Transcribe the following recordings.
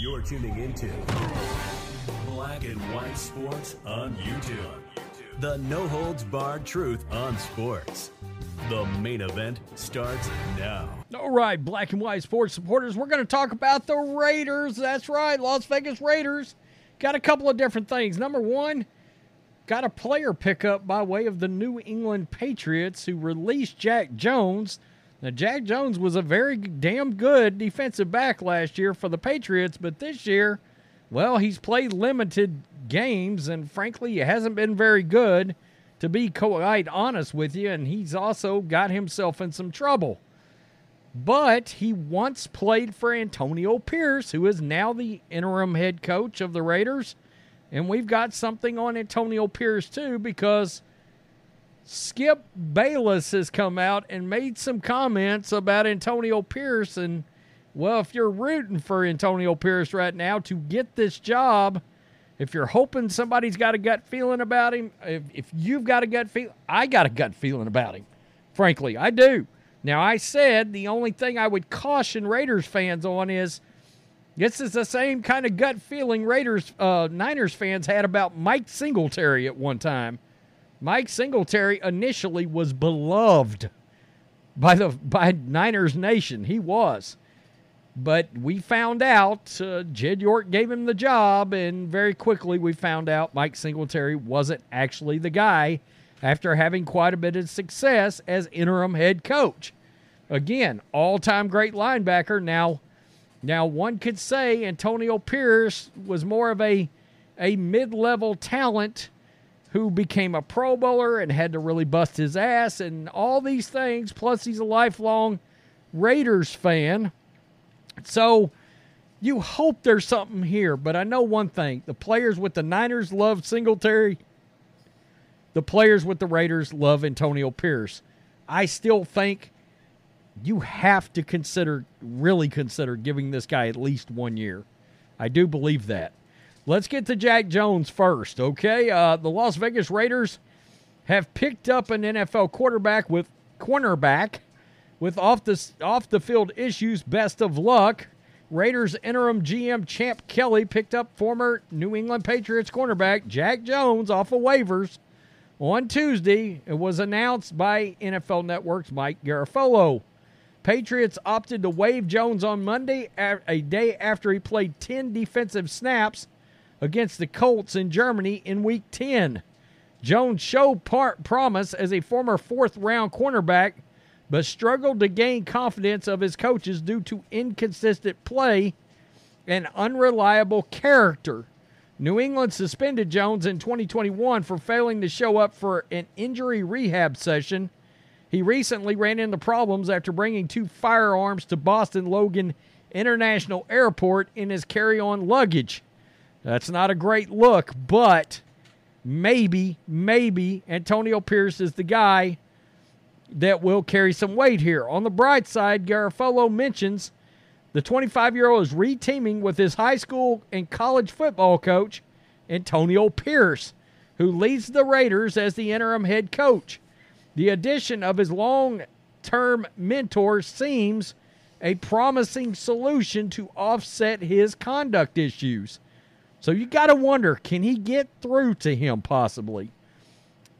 You're tuning into Black and White Sports on YouTube. The no holds barred truth on sports. The main event starts now. All right, black and white sports supporters, we're going to talk about the Raiders. That's right, Las Vegas Raiders. Got a couple of different things. Number one, got a player pickup by way of the New England Patriots who released Jack Jones. Now, Jack Jones was a very damn good defensive back last year for the Patriots, but this year, well, he's played limited games, and frankly, he hasn't been very good, to be quite honest with you, and he's also got himself in some trouble. But he once played for Antonio Pierce, who is now the interim head coach of the Raiders. And we've got something on Antonio Pierce, too, because Skip Bayless has come out and made some comments about Antonio Pierce. And, well, if you're rooting for Antonio Pierce right now to get this job, if you're hoping somebody's got a gut feeling about him, if, if you've got a gut feel, I got a gut feeling about him. Frankly, I do. Now, I said the only thing I would caution Raiders fans on is this is the same kind of gut feeling Raiders, uh, Niners fans had about Mike Singletary at one time. Mike Singletary initially was beloved by the by Niners Nation. He was. But we found out uh, Jed York gave him the job, and very quickly we found out Mike Singletary wasn't actually the guy after having quite a bit of success as interim head coach. Again, all-time great linebacker. Now, now one could say Antonio Pierce was more of a a mid-level talent who became a Pro Bowler and had to really bust his ass and all these things. Plus, he's a lifelong Raiders fan. So you hope there's something here, but I know one thing: the players with the Niners love Singletary. The players with the Raiders love Antonio Pierce. I still think you have to consider, really consider, giving this guy at least one year. I do believe that. Let's get to Jack Jones first, okay? Uh, the Las Vegas Raiders have picked up an NFL quarterback with cornerback with off the off the field issues. Best of luck. Raiders interim GM Champ Kelly picked up former New England Patriots cornerback Jack Jones off of waivers on Tuesday. It was announced by NFL Network's Mike Garafolo. Patriots opted to waive Jones on Monday, a day after he played 10 defensive snaps against the Colts in Germany in Week 10. Jones showed part promise as a former fourth round cornerback, but struggled to gain confidence of his coaches due to inconsistent play and unreliable character. New England suspended Jones in 2021 for failing to show up for an injury rehab session. He recently ran into problems after bringing two firearms to Boston Logan International Airport in his carry on luggage. That's not a great look, but maybe, maybe Antonio Pierce is the guy that will carry some weight here. On the bright side, Garafolo mentions the 25 year old is reteaming with his high school and college football coach, Antonio Pierce, who leads the Raiders as the interim head coach. The addition of his long term mentor seems a promising solution to offset his conduct issues. So you got to wonder can he get through to him possibly?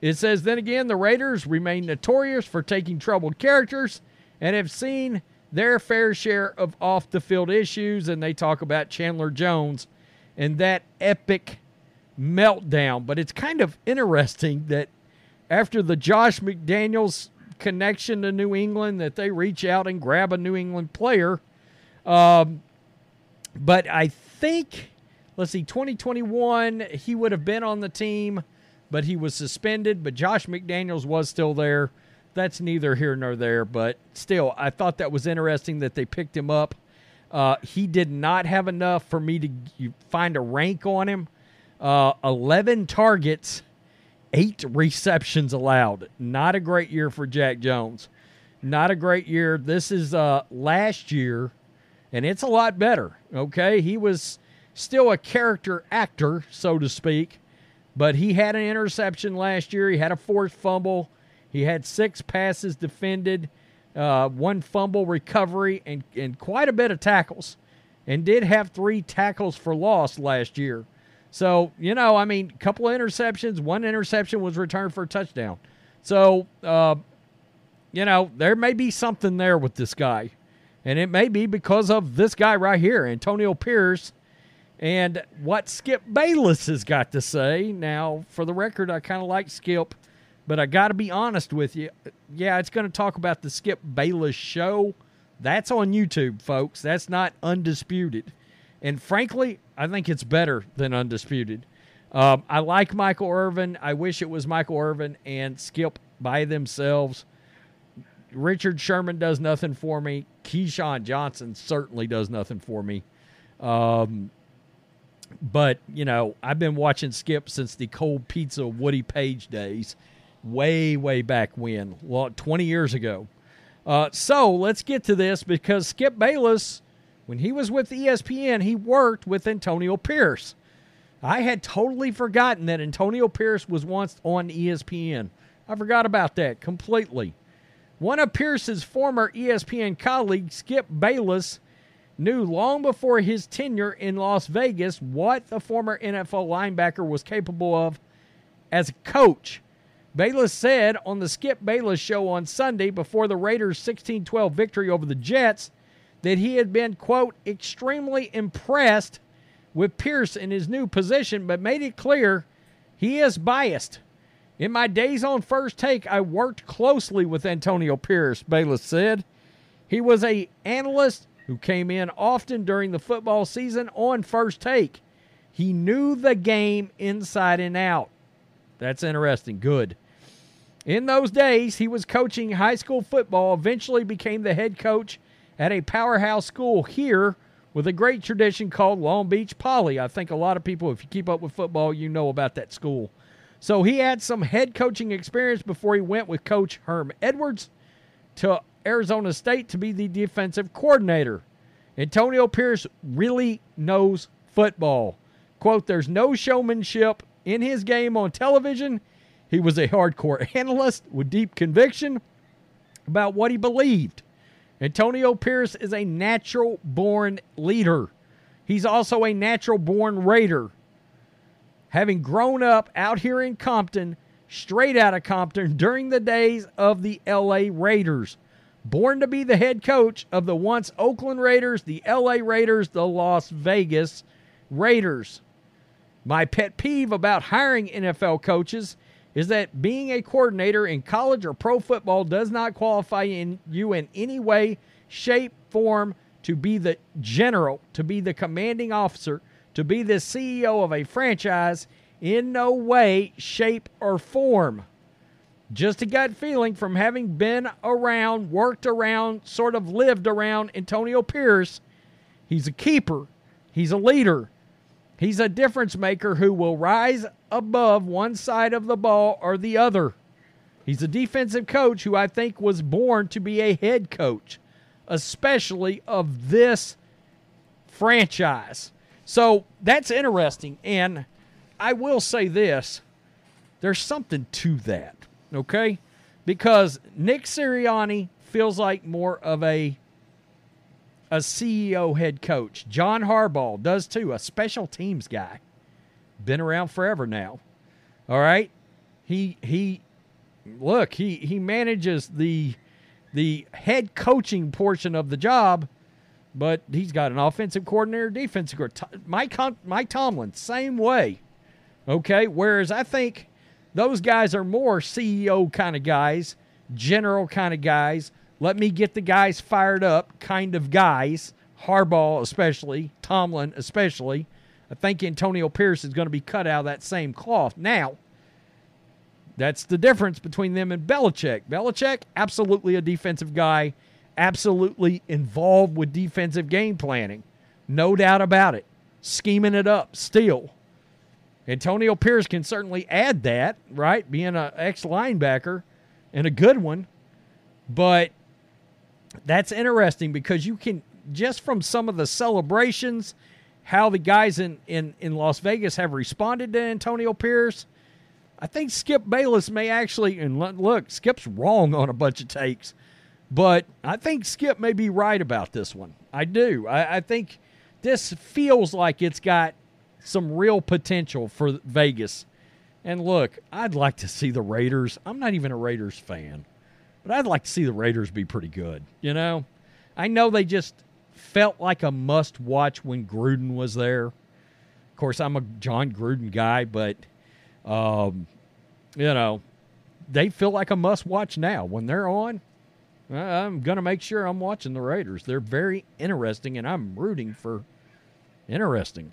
It says, then again, the Raiders remain notorious for taking troubled characters and have seen their fair share of off the field issues, and they talk about Chandler Jones and that epic meltdown. But it's kind of interesting that after the Josh McDaniels connection to New England, that they reach out and grab a New England player. Um, but I think, let's see, 2021, he would have been on the team, but he was suspended. But Josh McDaniels was still there. That's neither here nor there. But still, I thought that was interesting that they picked him up. Uh, he did not have enough for me to find a rank on him. Uh, 11 targets, eight receptions allowed. Not a great year for Jack Jones. Not a great year. This is uh, last year and it's a lot better. Okay, he was still a character actor, so to speak, but he had an interception last year. He had a forced fumble. He had six passes defended, uh, one fumble recovery, and and quite a bit of tackles, and did have three tackles for loss last year. So you know, I mean, a couple of interceptions. One interception was returned for a touchdown. So uh, you know, there may be something there with this guy. And it may be because of this guy right here, Antonio Pierce, and what Skip Bayless has got to say. Now, for the record, I kind of like Skip, but I got to be honest with you. Yeah, it's going to talk about the Skip Bayless show. That's on YouTube, folks. That's not undisputed. And frankly, I think it's better than undisputed. Um, I like Michael Irvin. I wish it was Michael Irvin and Skip by themselves. Richard Sherman does nothing for me. Keyshawn Johnson certainly does nothing for me. Um, but, you know, I've been watching Skip since the cold pizza Woody Paige days, way, way back when, well, 20 years ago. Uh, so let's get to this because Skip Bayless, when he was with ESPN, he worked with Antonio Pierce. I had totally forgotten that Antonio Pierce was once on ESPN. I forgot about that completely. One of Pierce's former ESPN colleagues, Skip Bayless, knew long before his tenure in Las Vegas what the former NFL linebacker was capable of as a coach. Bayless said on the Skip Bayless show on Sunday before the Raiders' 16 12 victory over the Jets that he had been, quote, extremely impressed with Pierce in his new position, but made it clear he is biased. In my days on first take, I worked closely with Antonio Pierce, Bayless said. He was a analyst who came in often during the football season on first take. He knew the game inside and out. That's interesting. Good. In those days, he was coaching high school football, eventually became the head coach at a powerhouse school here with a great tradition called Long Beach Poly. I think a lot of people, if you keep up with football, you know about that school. So he had some head coaching experience before he went with Coach Herm Edwards to Arizona State to be the defensive coordinator. Antonio Pierce really knows football. Quote, there's no showmanship in his game on television. He was a hardcore analyst with deep conviction about what he believed. Antonio Pierce is a natural born leader. He's also a natural born Raider having grown up out here in Compton, straight out of Compton during the days of the LA Raiders. Born to be the head coach of the once Oakland Raiders, the LA Raiders, the Las Vegas Raiders. My pet peeve about hiring NFL coaches is that being a coordinator in college or pro football does not qualify in you in any way, shape, form to be the general, to be the commanding officer to be the CEO of a franchise in no way, shape, or form. Just a gut feeling from having been around, worked around, sort of lived around Antonio Pierce. He's a keeper, he's a leader, he's a difference maker who will rise above one side of the ball or the other. He's a defensive coach who I think was born to be a head coach, especially of this franchise. So that's interesting. And I will say this there's something to that, okay? Because Nick Sirianni feels like more of a a CEO head coach. John Harbaugh does too, a special teams guy. Been around forever now. All right? He he look, he he manages the the head coaching portion of the job, but he's got an offensive coordinator, defensive coordinator. Mike, Mike Tomlin, same way. Okay. Whereas I think those guys are more CEO kind of guys, general kind of guys. Let me get the guys fired up kind of guys. Harbaugh, especially, Tomlin, especially. I think Antonio Pierce is going to be cut out of that same cloth. Now, that's the difference between them and Belichick. Belichick, absolutely a defensive guy, absolutely involved with defensive game planning. No doubt about it. Scheming it up still. Antonio Pierce can certainly add that, right? Being an ex linebacker and a good one. But that's interesting because you can, just from some of the celebrations, how the guys in, in, in Las Vegas have responded to Antonio Pierce. I think Skip Bayless may actually, and look, Skip's wrong on a bunch of takes, but I think Skip may be right about this one. I do. I, I think this feels like it's got some real potential for Vegas. And look, I'd like to see the Raiders. I'm not even a Raiders fan, but I'd like to see the Raiders be pretty good. You know, I know they just felt like a must watch when Gruden was there. Of course, I'm a Jon Gruden guy, but, um, you know, they feel like a must watch now. When they're on, I'm going to make sure I'm watching the Raiders. They're very interesting, and I'm rooting for interesting.